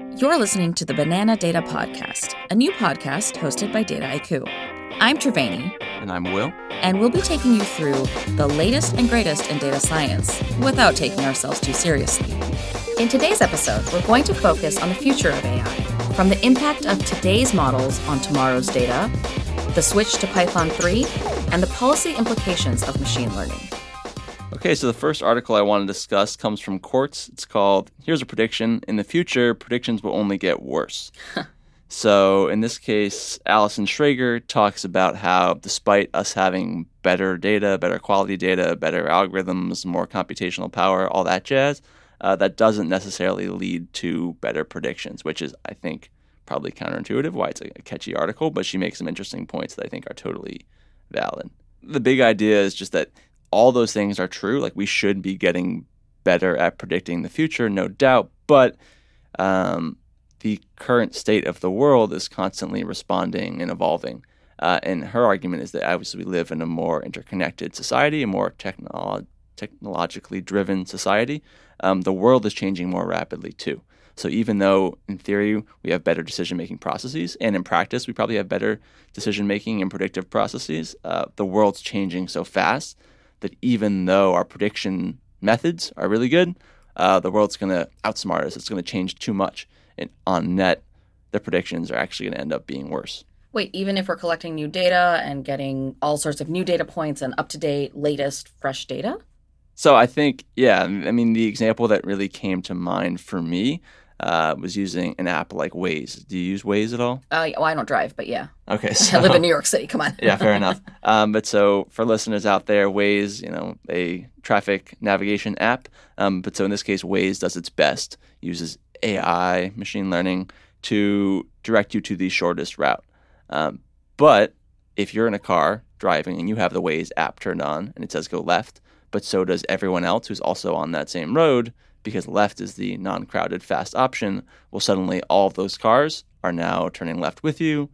You're listening to the Banana Data Podcast, a new podcast hosted by Dataiku. I'm Triveni. And I'm Will. And we'll be taking you through the latest and greatest in data science without taking ourselves too seriously. In today's episode, we're going to focus on the future of AI, from the impact of today's models on tomorrow's data, the switch to Python 3, and the policy implications of machine learning. Okay, so the first article I want to discuss comes from Quartz. It's called Here's a Prediction. In the future, predictions will only get worse. so, in this case, Alison Schrager talks about how, despite us having better data, better quality data, better algorithms, more computational power, all that jazz, uh, that doesn't necessarily lead to better predictions, which is, I think, probably counterintuitive why it's a catchy article, but she makes some interesting points that I think are totally valid. The big idea is just that all those things are true. Like we should be getting better at predicting the future, no doubt. But um, the current state of the world is constantly responding and evolving. Uh, and her argument is that obviously we live in a more interconnected society, a more technolo- technologically driven society. Um, the world is changing more rapidly too. So even though in theory we have better decision making processes, and in practice we probably have better decision making and predictive processes, uh, the world's changing so fast that even though our prediction methods are really good, uh, the world's going to outsmart us. It's going to change too much. And on net, the predictions are actually going to end up being worse. Wait, even if we're collecting new data and getting all sorts of new data points and up to date, latest, fresh data? So I think, yeah, I mean, the example that really came to mind for me uh, was using an app like Waze. Do you use Waze at all? Uh, well, I don't drive, but yeah. Okay, so I live in New York City. Come on. yeah, fair enough. Um, but so for listeners out there, Waze, you know, a traffic navigation app. Um, but so in this case, Waze does its best, uses AI, machine learning, to direct you to the shortest route. Um, but if you're in a car driving and you have the Waze app turned on and it says go left, but so does everyone else who's also on that same road, because left is the non crowded fast option, well, suddenly all of those cars are now turning left with you,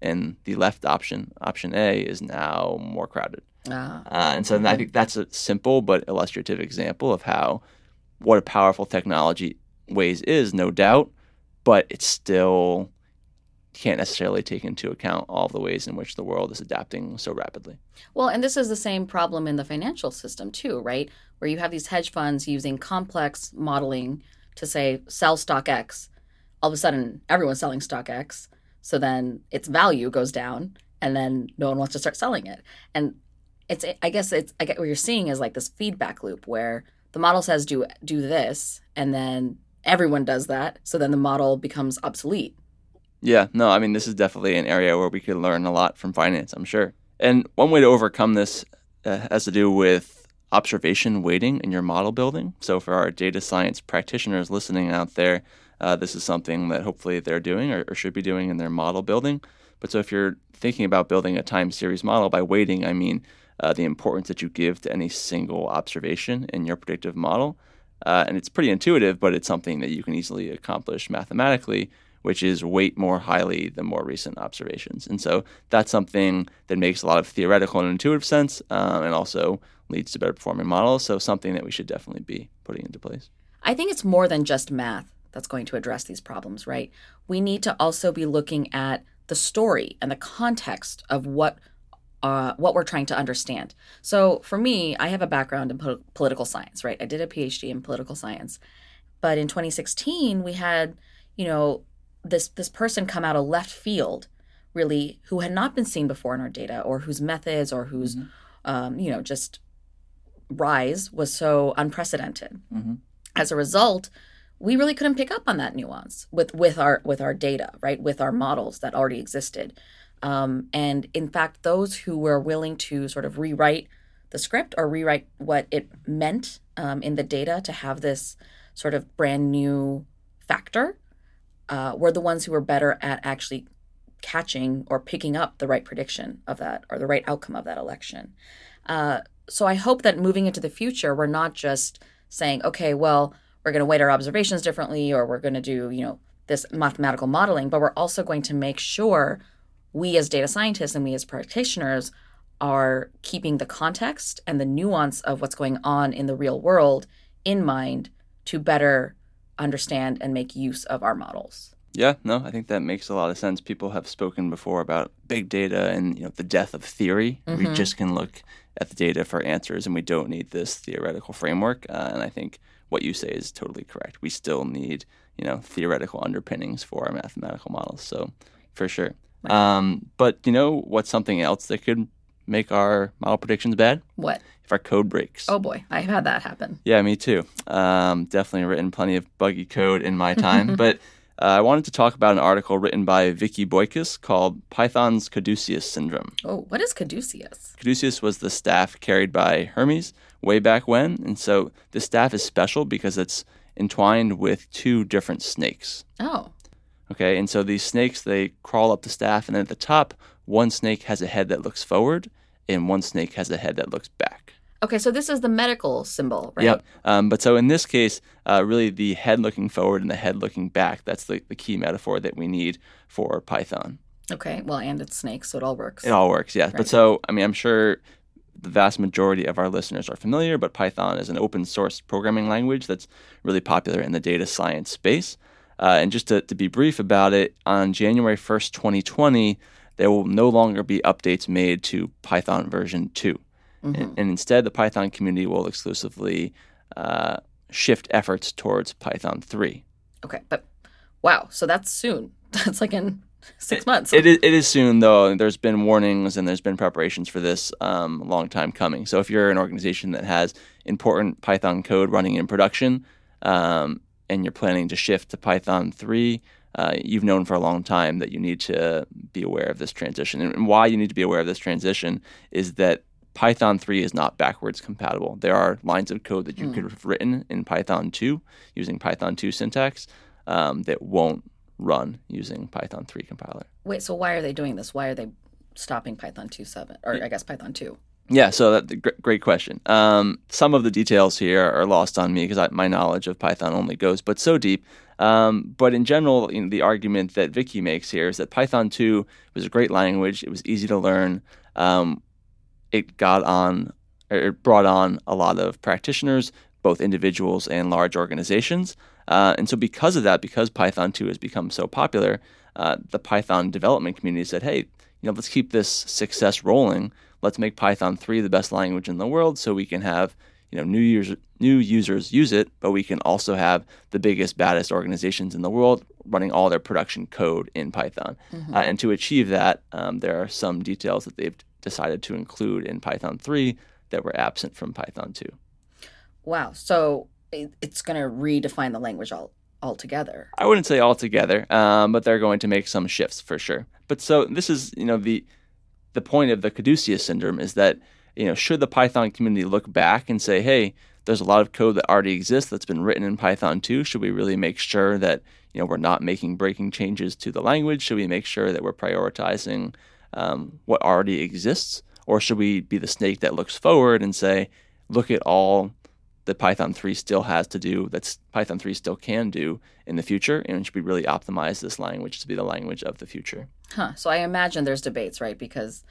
and the left option, option A, is now more crowded. Ah. Uh, and so okay. I think that's a simple but illustrative example of how what a powerful technology Waze is, no doubt, but it's still can't necessarily take into account all the ways in which the world is adapting so rapidly. Well, and this is the same problem in the financial system too, right? Where you have these hedge funds using complex modeling to say sell stock X. All of a sudden, everyone's selling stock X. So then its value goes down and then no one wants to start selling it. And it's I guess it's I get what you're seeing is like this feedback loop where the model says do do this and then everyone does that. So then the model becomes obsolete yeah, no, I mean, this is definitely an area where we could learn a lot from finance, I'm sure. And one way to overcome this uh, has to do with observation weighting in your model building. So, for our data science practitioners listening out there, uh, this is something that hopefully they're doing or, or, should be doing in their model building. But so, if you're thinking about building a time series model by weighting, I mean uh, the importance that you give to any single observation in your predictive model. Uh, and it's pretty intuitive, but it's something that you can easily accomplish mathematically which is weight more highly than more recent observations. And so that's something that makes a lot of theoretical and intuitive sense um, and also leads to better performing models. So something that we should definitely be putting into place. I think it's more than just math that's going to address these problems, right? We need to also be looking at the story and the context of what uh, what we're trying to understand. So for me, I have a background in po- political science, right? I did a PhD in political science, but in 2016 we had, you know, this this person come out of left field really who had not been seen before in our data or whose methods or whose mm-hmm. um, you know just rise was so unprecedented mm-hmm. as a result we really couldn't pick up on that nuance with with our with our data right with our models that already existed um, and in fact those who were willing to sort of rewrite the script or rewrite what it meant um, in the data to have this sort of brand new factor uh, were the ones who were better at actually catching or picking up the right prediction of that or the right outcome of that election. Uh, so I hope that moving into the future, we're not just saying, okay, well, we're going to weight our observations differently or we're going to do, you know, this mathematical modeling, but we're also going to make sure we as data scientists and we as practitioners are keeping the context and the nuance of what's going on in the real world in mind to better understand and make use of our models. Yeah, no, I think that makes a lot of sense. People have spoken before about big data and you know the death of theory. We Mhm. just can look at the data for answers, and we don't need this theoretical framework. Uh, and I think what you say is totally correct. We still need you know theoretical underpinnings for our mathematical models. So for sure. Right. Um, but you know what's something else that could make our model predictions bad? What? If our code breaks. Oh boy, I've had that happen. Yeah, me too. Um, definitely written plenty of buggy code in my time. but uh, I wanted to talk about an article written by Vicki Boykis called Python's Caduceus Syndrome. Oh, what is caduceus? Caduceus was the staff carried by Hermes way back when. And so this staff is special because it's entwined with two different snakes. Oh, Okay, and so these snakes, they crawl up the staff, and at the top, one snake has a head that looks forward, and one snake has a head that looks back. okay. So this is the medical symbol, right? Yep. Um, but so in this case, uh, really the head looking forward and the head looking back, that's the, the key metaphor that we need for Python. Okay. Well, and it's snakes, so it all works. It all works, yes. Right. But so, I mean, I'm sure the vast majority of our listeners are familiar, but Python is an open source programming language that's really popular in the data science space. Uh, and just to, to be brief about it, on January 1st, 2020, there will no longer be updates made to Python version 2. Mhm. And, and instead, the Python community will exclusively uh, shift efforts towards Python 3. Okay, but wow. So that's soon. That's like in six months. It is, it is soon, though. There's been warnings and there's been preparations for this um, long time coming. So if you're an organization that has important Python code running in production um, and you're planning to shift to Python 3, uh, you've known for a long time that you need to be aware of this transition. And why you need to be aware of this transition is that Python 3 is not backwards compatible. There are lines of code that you Hmm. could have written in Python 2 using Python 2 syntax um, that won't run using Python 3 compiler. Wait, so why are they doing this? Why are they stopping Python 2.7 or I guess Python 2? Yeah, so that gr- great question. Um, some of the details here are lost on me because my knowledge of Python only goes but so deep. Um, but in general, you know, the argument that Vicki makes here is that Python 2 was a great language. It was easy to learn. Um, it got on, or it brought on a lot of practitioners, both individuals and large organizations. Uh, and so, because of that, because Python 2 has become so popular, uh, the Python development community said, hey, you know, let's keep this success rolling. Let's make Python 3 the best language in the world so we can have you know new users new users use it, but we can also have the biggest, baddest organizations in the world running all their production code in Python. Mhm. Uh, and to achieve that, um, there are some details that they've decided to include in Python 3 that were absent from Python 2. Wow. So it's going to redefine the language all altogether. I wouldn't say altogether, um, but they're going to make some shifts for sure. But so this is, you know, the the point of the Caduceus syndrome is that, you know, should the Python community look back and say, hey, there's a lot of code that already exists that's been written in Python 2. Should we really make sure that, you know, we're not making breaking changes to the language? Should we make sure that we're prioritizing um, what already exists? Or should we be the snake that looks forward and say, look at all that Python 3 still has to do, that Python 3 still can do in the future, and should we really optimize this language to be the language of the future? Huh. So I imagine there's debates, right? Because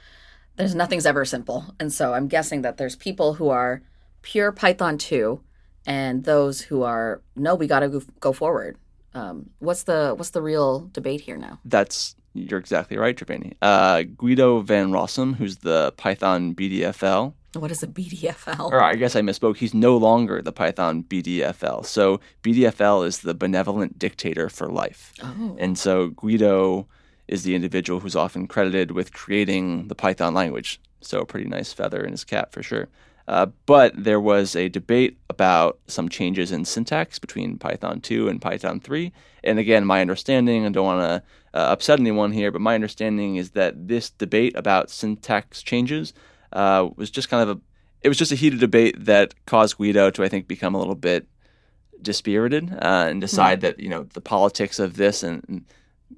there's nothing's ever simple. And so I'm guessing that there's people who are pure Python 2 and those who are no, we got to go, go forward. Um, what's the what's the real debate here now? That's you're exactly right, Triveni. Uh, Guido van Rossum, who's the Python BDFL, What is a BDFL? or I guess I misspoke. He's no longer the Python BDFL. So BDFL is the benevolent dictator for life. Oh. And so Guido is the individual who's often credited with creating the Python language. So a pretty nice feather in his cap for sure. Uh, but there was a debate about some changes in syntax between Python 2 and Python 3. And again, my understanding, I don't want to uh, upset anyone here, but my understanding is that this debate about syntax changes uh, was just kind of a, it was just a heated debate that caused Guido to, I think, become a little bit dispirited uh, and decide that, you know, the politics of this and, and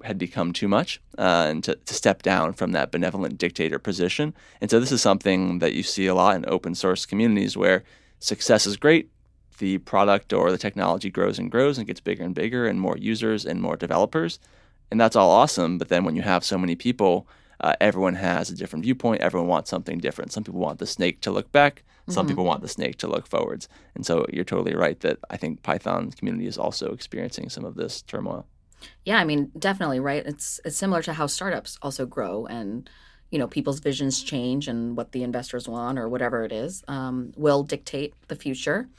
had become too much uh, and to, to step down from that benevolent dictator position. And so this is something that you see a lot in open source communities where success is great. The product or the technology grows and grows and gets bigger and bigger and more users and more developers. And that's all awesome. But then when you have so many people uh, everyone has a different viewpoint. Everyone wants something different. Some people want the snake to look back. Some people want the snake to look forwards. And so you're totally right that I think Python community is also experiencing some of this turmoil. Yeah, I mean, definitely, right? It's it's similar to how startups also grow and you know people's visions change and what the investors want or whatever it is um, will dictate the future.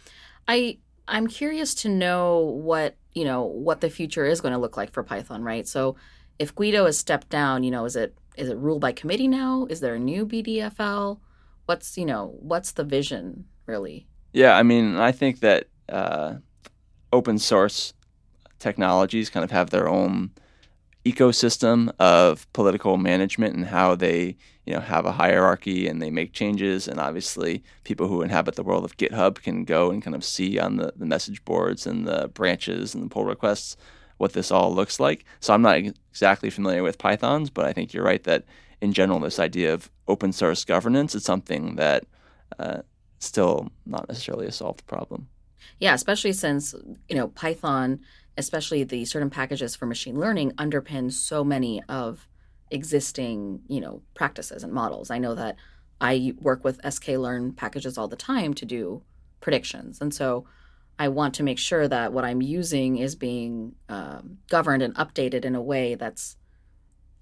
I I'm curious to know what you know what the future is going to look like for Python, right? So if Guido has stepped down, you know, is it is it ruled by committee now? Is there a new BDFL? What's you know what's the vision really? Yeah, I mean, I think that uh, open source technologies kind of have their own ecosystem of political management and how they you know have a hierarchy and they make changes. And obviously people who inhabit the world of github can go and kind of see on the, the message boards and the branches and the pull requests what this all looks like. So i'm not exactly familiar with pythons but i think you're right that in general this idea of open source governance is something that uh, still not necessarily a solved problem yeah especially since you know python especially the certain packages for machine learning underpin so many of existing you know practices and models. I know that i work with sklearn packages all the time to do predictions. And so i want to make sure that what i'm using is being um, governed and updated in a way that's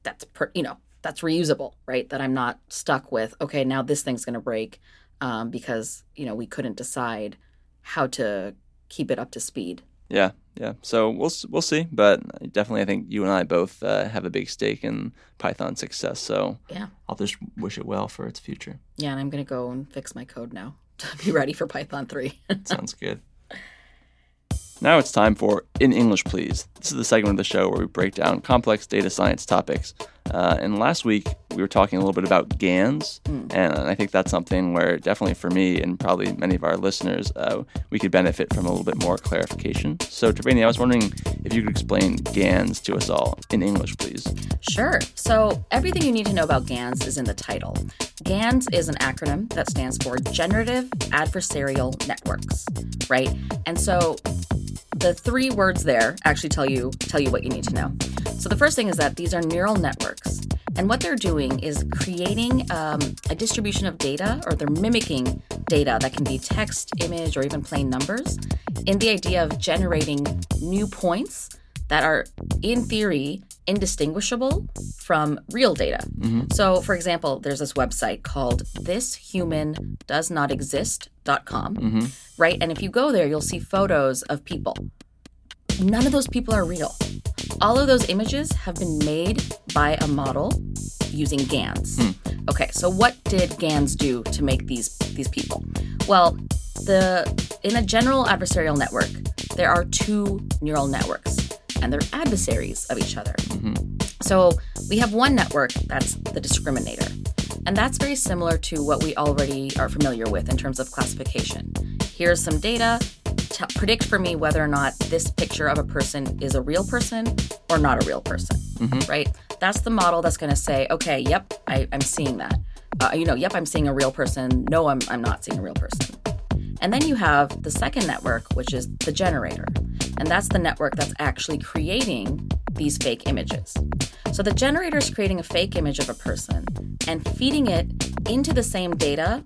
that's per, you know that's reusable right? That i'm not stuck with okay now this thing's going to break um, because you know we couldn't decide how to keep it up to speed yeah, yeah. So we'll we'll see, but definitely, I think you and I both uh, have a big stake in Python success. So yeah, I'll just wish it well for its future. Yeah, and I'm gonna go and fix my code now to be ready for Python three. Sounds good. Now it's time for In English Please. This is the segment of the show where we break down complex data science topics. Uh, and last week we were talking a little bit about GANs, mm. and I think that's something where definitely for me and probably many of our listeners, uh, we could benefit from a little bit more clarification. So, Triveni, I was wondering if you could explain GANs to us all in English, please. Sure. So, everything you need to know about GANs is in the title. GANs is an acronym that stands for Generative Adversarial Networks, right? And so the three words there actually tell you tell you what you need to know. So the first thing is that these are neural networks, and what they're doing is creating um, a distribution of data, or they're mimicking data that can be text, image, or even plain numbers, in the idea of generating new points that are, in theory, indistinguishable from real data. Mm-hmm. So, for example, there's this website called thishumandoesnotexist.com, mm-hmm. right? And if you go there, you'll see photos of people. None of those people are real. All of those images have been made by a model using GANs. Mm. Okay, so what did GANs do to make these these people? Well, the in a general adversarial network, there are two neural networks and they're adversaries of each other. Mm-hmm. So we have one network that's the discriminator. And that's very similar to what we already are familiar with in terms of classification. Here's some data. T- predict for me whether or not this picture of a person is a real person or not a real person, mm-hmm. right? That's the model that's going to say, okay, yep, I, am seeing that. Uh, you know, yep, I'm seeing a real person. No, I'm, I'm not seeing a real person. And then you have the second network, which is the generator. And that's the network that's actually creating these fake images. So the generator is creating a fake image of a person and feeding it into the same data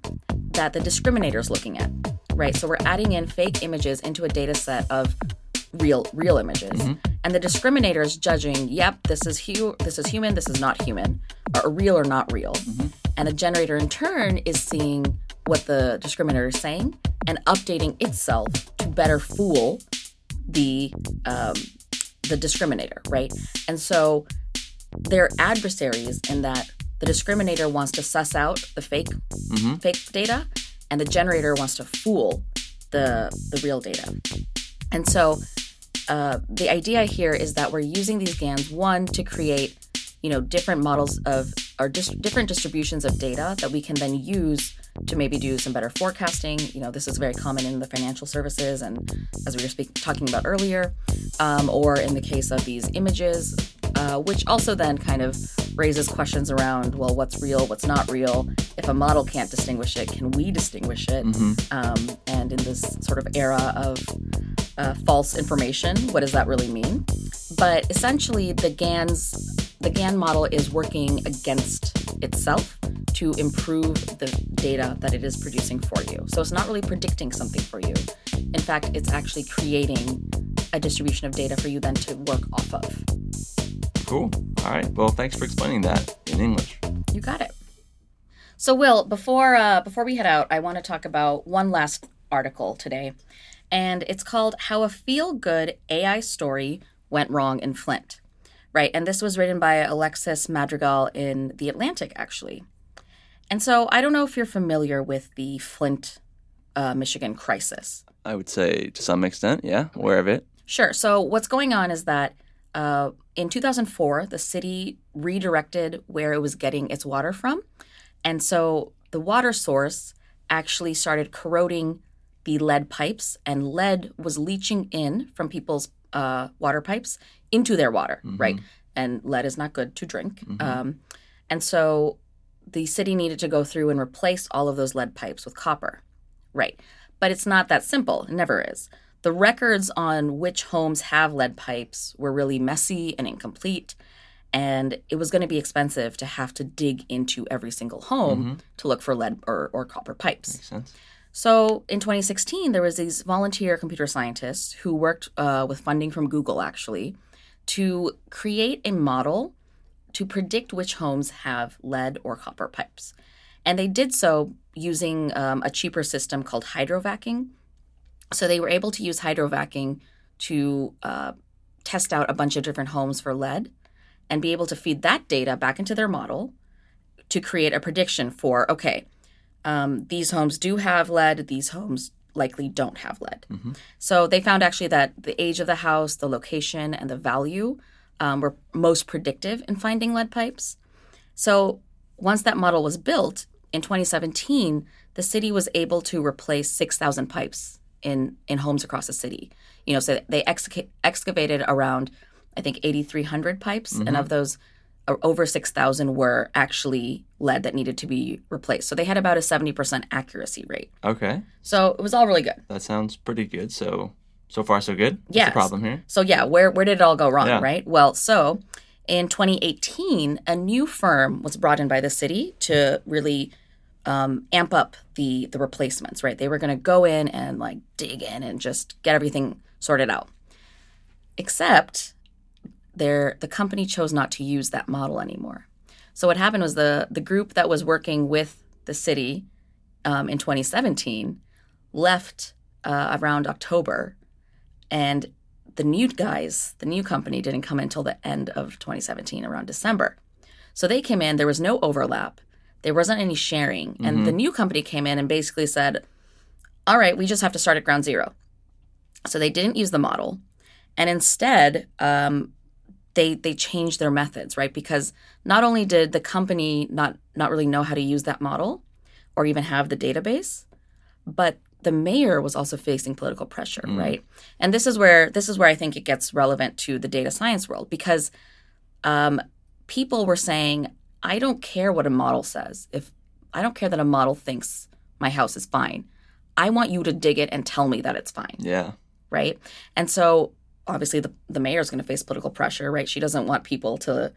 that the discriminator is looking at, right? So we're adding in fake images into a data set of real real images. Mm-hmm. And the discriminator is judging, yep, this is hu- this is human, this is not human, or real or not real. Mm-hmm. And the generator in turn is seeing what the discriminator is saying and updating itself to better fool the um, the discriminator, right? And so they're adversaries in that the discriminator wants to suss out the fake mm-hmm. fake data, and the generator wants to fool the the real data. And so uh, the idea here is that we're using these GANs one to create you know different models of or different distributions of data that we can then use to maybe do some better forecasting. You know, this is very common in the financial services, and as we were speak- talking about earlier, um, or in the case of these images, uh, which also then kind of raises questions around well, what's real, what's not real. If a model can't distinguish it, can we distinguish it? Mm-hmm. Um, and in this sort of era of uh, false information, what does that really mean? But essentially, the GANs the GAN model is working against itself to improve the data that it is producing for you. So it's not really predicting something for you. In fact, it's actually creating a distribution of data for you then to work off of. Cool. All right. Well, thanks for explaining that in English. You got it. So, Will, before uh, before we head out, I want to talk about one last article today, and it's called "How a Feel Good AI Story Went Wrong in Flint." Right, and this was written by Alexis Madrigal in the Atlantic, actually. And so, I don't know if you're familiar with the Flint, uh, Michigan crisis. I would say to some extent, yeah, aware of it. Sure. So, what's going on is that uh, in 2004, the city redirected where it was getting its water from. And so the water source actually started corroding the lead pipes, and lead was leaching in from people's uh, water pipes into their water, mm-hmm. right? And lead is not good to drink. Mm-hmm. Um, and so the city needed to go through and replace all of those lead pipes with copper, right? But it's not that simple. It never is. The records on which homes have lead pipes were really messy and incomplete. And it was going to be expensive to have to dig into every single home mm-hmm. to look for lead or, or copper pipes. Makes sense. So in 2016, there was these volunteer computer scientists who worked uh, with funding from Google, actually, to create a model to predict which homes have lead or copper pipes. And they did so using um, a cheaper system called hydrovacking, so they were able to use hydrovacking to uh, test out a bunch of different homes for lead and be able to feed that data back into their model to create a prediction for okay, um, these homes do have lead, these homes likely don't have lead. Mm-hmm. So they found actually that the age of the house, the location, and the value um, were most predictive in finding lead pipes. So once that model was built in 2017, the city was able to replace 6,000 pipes in in homes across the city. You know, so they excavated around I think 8,300 pipes, mm-hmm. and of those, over 6,000 were actually lead that needed to be replaced. So they had about a 70% accuracy rate. Okay. So it was all really good. That sounds pretty good. So so far so good. Yeah. the problem here? So yeah, where where did it all go wrong, yeah. right? Well, so in 2018, a new firm was brought in by the city to really um, amp up the the replacements, right? They were going to go in and like dig in and just get everything sorted out. Except their the company chose not to use that model anymore. So what happened was the the group that was working with the city um, in 2017 left uh, around October, and the new guys, the new company, didn't come until the end of 2017, around December. So they came in. There was no overlap there wasn't any sharing. And mm-hmm. the new company came in and basically said, all right, we just have to start at ground zero. So they didn't use the model. And instead, um, they they changed their methods, right? Because not only did the company not not really know how to use that model or even have the database, but the mayor was also facing political pressure, mm. right? And this is where this is where I think it gets relevant to the data science world because um, people were saying, I don't care what a model says. If I don't care that a model thinks my house is fine. I want you to dig it and tell me that it's fine. Yeah. Right? And so obviously the the mayor is going to face political pressure, right? She doesn't want people to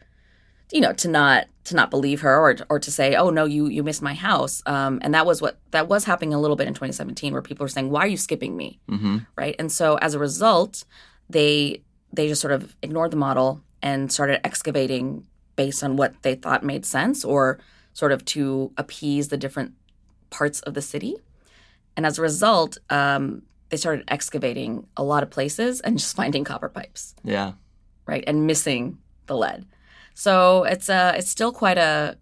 you know, to not to not believe her or or to say, "Oh no, you you missed my house." Um, and that was what that was happening a little bit in 2017 where people were saying, "Why are you skipping me?" Mm-hmm. Right? And so as a result, they they just sort of ignored the model and started excavating based on what they thought made sense or sort of to appease the different parts of the city. And as a result, um, they started excavating a lot of places and just finding copper pipes. Yeah. Right. And missing the lead. So it's uh it's still quite a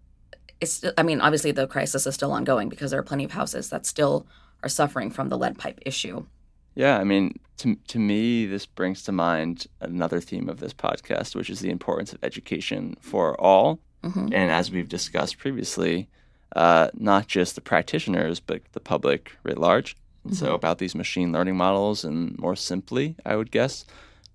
it's I mean obviously the crisis is still ongoing because there are plenty of houses that still are suffering from the lead pipe issue. Yeah, I mean, to to me, this brings to mind another theme of this podcast, which is the importance of education for all. Mm-hmm. And as we've discussed previously, uh, not just the practitioners, but the public writ large. Mm-hmm. So about these machine learning models, and more simply, I would guess,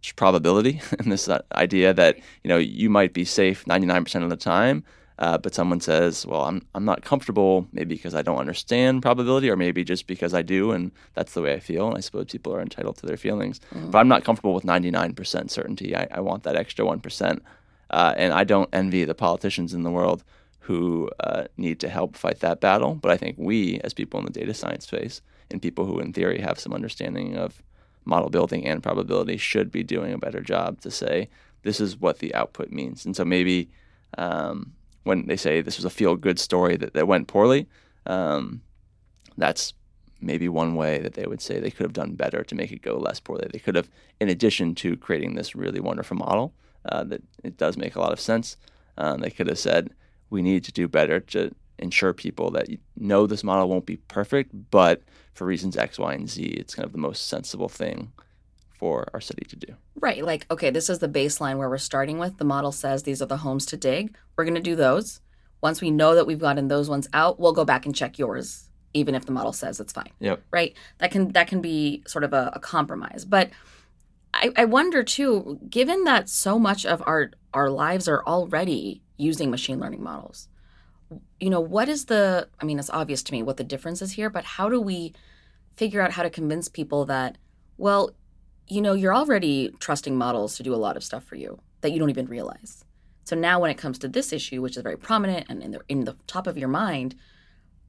just probability and this uh, idea that you know you might be safe 99% of the time uh, but someone says, "Well, I'm I'm not comfortable, maybe because I don't understand probability, or maybe just because I do, and that's the way I feel." And I suppose people are entitled to their feelings, mm. but I'm not comfortable with 99% certainty. I, I want that extra one percent. Uh, and I don't envy the politicians in the world who uh, need to help fight that battle. But I think we, as people in the data science space, and people who, in theory, have some understanding of model building and probability, should be doing a better job to say this is what the output means. And so maybe um, when they say this was a feel good story that, that went poorly, um, that's maybe one way that they would say they could have done better to make it go less poorly. They could have, in addition to creating this really wonderful model uh, that it does make a lot of sense, um, they could have said, we need to do better to ensure people that you know this model won't be perfect, but for reasons X, Y, and Z, it's kind of the most sensible thing for our city to do. Right. Like, okay, this is the baseline where we're starting with. The model says these are the homes to dig. We're going to do those. Once we know that we've gotten those ones out, we'll go back and check yours even if the model says it's fine. Yep. Right. That can that can be sort of a, a compromise. But I, I wonder too, given that so much of our our lives are already using machine learning models, you know, what is the I mean, it's obvious to me what the difference is here, but how do we figure out how to convince people that, well, you know, you're already trusting models to do a lot of stuff for you that you don't even realize. So now when it comes to this issue, which is very prominent and in the in the top of your mind,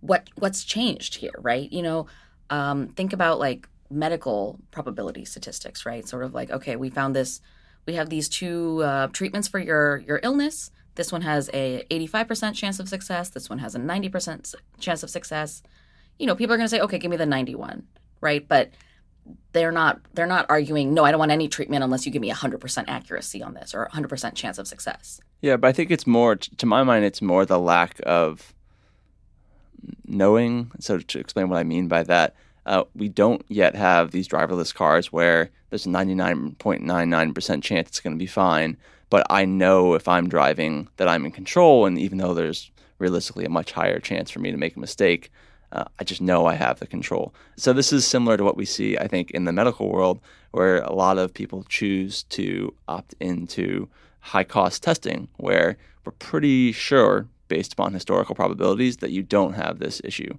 what what's changed here, right? You know, um, think about like medical probability statistics, right? Sort of like, okay, we found this, we have these two uh, treatments for your your illness. This one has a 85% chance of success. This one has a 90% chance of success. You know, people are going to say, okay, give me the 91, right? But they're not they're not arguing no i don't want any treatment unless you give me 100% accuracy on this or 100% chance of success yeah but i think it's more to my mind it's more the lack of knowing. So to explain what I mean by that, uh, we don't yet have these driverless cars where there's a 99.99% chance it's going to be fine. But I know if I'm driving that I'm in control, and even though there's realistically a much higher chance for me to make a mistake, uh, I just know I have the control. So this is similar to what we see, I think, in the medical world, where a lot of people choose to opt into high cost testing, where we're pretty sure based upon historical probabilities that you don't have this issue.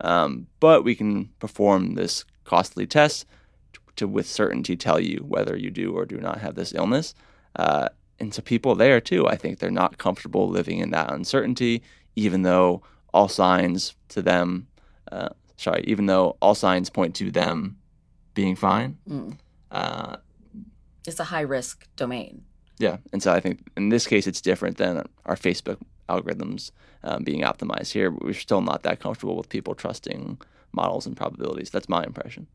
Um, but we can perform this costly test to, to, with certainty tell you whether you do or do not have this illness. Uh, and so people there too, I think they're not comfortable living in that uncertainty, even though all signs to them, uh, sorry, even though all signs point to them being fine. Mm. Uh, it's a high risk domain. Yeah, and so I think in this case it's different than our Facebook algorithms um, being optimized. Here, we're still not that comfortable with people trusting models and probabilities. That's my impression.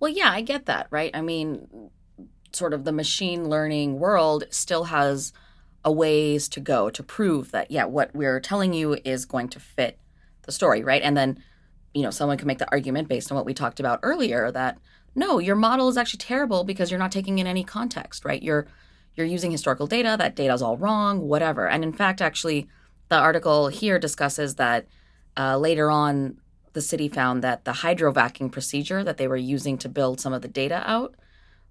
Well, yeah, I get that, right? I mean, sort of the machine learning world still has a ways to go to prove that, yeah, what we're telling you is going to fit the story, right? And then, you know, someone can make the argument based on what we talked about earlier that no, your model is actually terrible because you're not taking in any context, right? You're you're using historical data, that data is all wrong, whatever. And in fact, actually, the article here discusses that uh, later on, the city found that the hydrovacking procedure that they were using to build some of the data out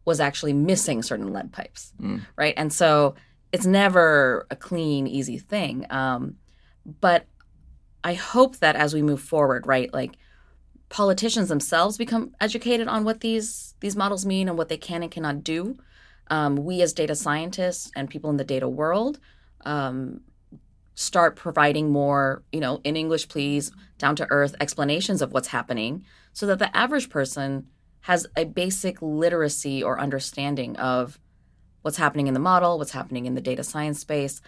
was actually missing certain lead pipes, mm. right? And so it's never a clean, easy thing. Um, but I hope that as we move forward, right, like politicians themselves become educated on what these these models mean and what they can and cannot do. Um, we as data scientists and people in the data world um, start providing more, you know, in English, please, down to earth explanations of what's happening so that the average person has a basic literacy or understanding of what's happening in the model, what's happening in the data science space,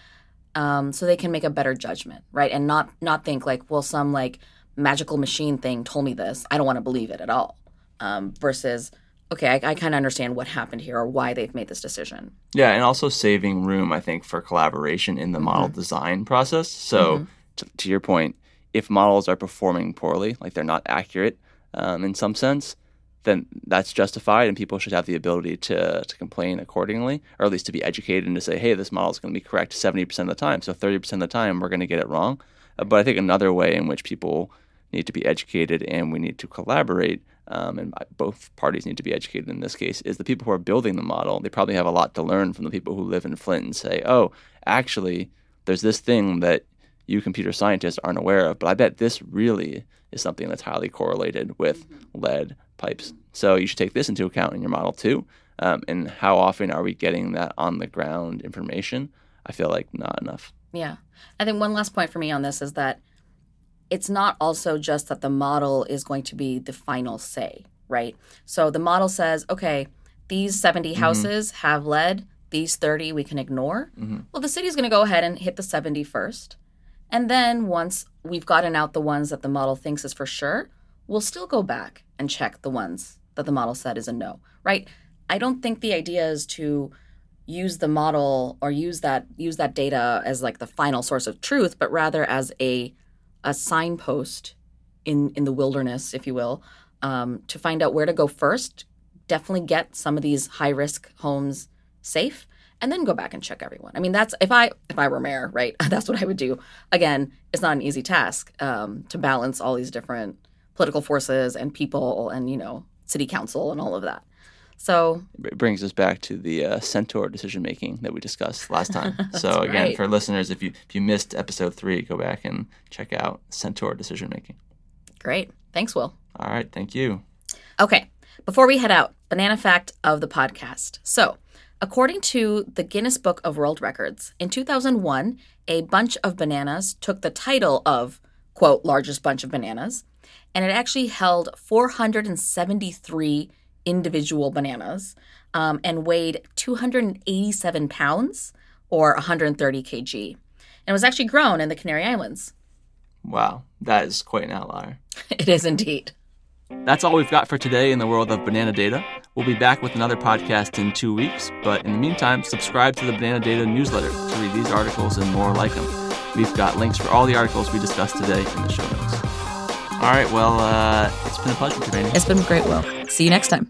um, so they can make a better judgment, right? And not not think like, well, some like magical machine thing told me this. I don't want to believe it at all. Um, versus okay, I, I kind of understand what happened here or why they've made this decision. Yeah, and also saving room, I think, for collaboration in the mm-hmm. model design process. So, mm-hmm. to, to, your point, if models are performing poorly, like they're not accurate um, in some sense, then that's justified, and people should have the ability to, to complain accordingly, or at least to be educated and to say, hey, this model is going to be correct 70% of the time. So, 30% of the time, we're going to get it wrong. Uh, but I think another way in which people need to be educated and we need to collaborate um, and both parties need to be educated in this case, is the people who are building the model. They probably have a lot to learn from the people who live in Flint and say, oh, actually, there's this thing that you computer scientists aren't aware of, but I bet this really is something that's highly correlated with lead pipes. So you should take this into account in your model too. Um, and how often are we getting that on the ground information? I feel like not enough. Yeah. I think one last point for me on this is that it's not also just that the model is going to be the final say, right? So the model says, okay, these 70 Mm-hmm. houses have lead, these 30 we can ignore. Mhm. Well, the city's going to go ahead and hit the 70 first. And then once we've gotten out the ones that the model thinks is for sure, we'll still go back and check the ones that the model said is a no, right? I don't think the idea is to use the model or use that use that data as like the final source of truth, but rather as a a signpost in in the wilderness, if you will, um, to find out where to go first. Definitely get some of these high risk homes safe, and then go back and check everyone. I mean, that's if I if I were mayor, right? That's what I would do. Again, it's not an easy task um, to balance all these different political forces and people, and you know, city council and all of that. So It brings us back to the uh, centaur decision making that we discussed last time. so again, right. for listeners, if you if you missed episode three, go back and check out centaur decision making. great, thanks, Will. All right, thank you. Okay, before we head out, banana fact of the podcast. So, according to the Guinness Book of World Records, in 2001, a bunch of bananas took the title of, quote, largest bunch of bananas, and it actually held 473 individual bananas um, and weighed 287 pounds or 130 kg. And it was actually grown in the Canary Islands. Wow, that is quite an outlier. It is indeed. That's all we've got for today in the world of banana data. We'll be back with another podcast in two weeks, but in the meantime, subscribe to the Banana Data newsletter to read these articles and more like them. We've got links for all the articles we discussed today in the show notes. All right, well, uh, it's been a pleasure, Triveni. It's been great, Will. See you next time.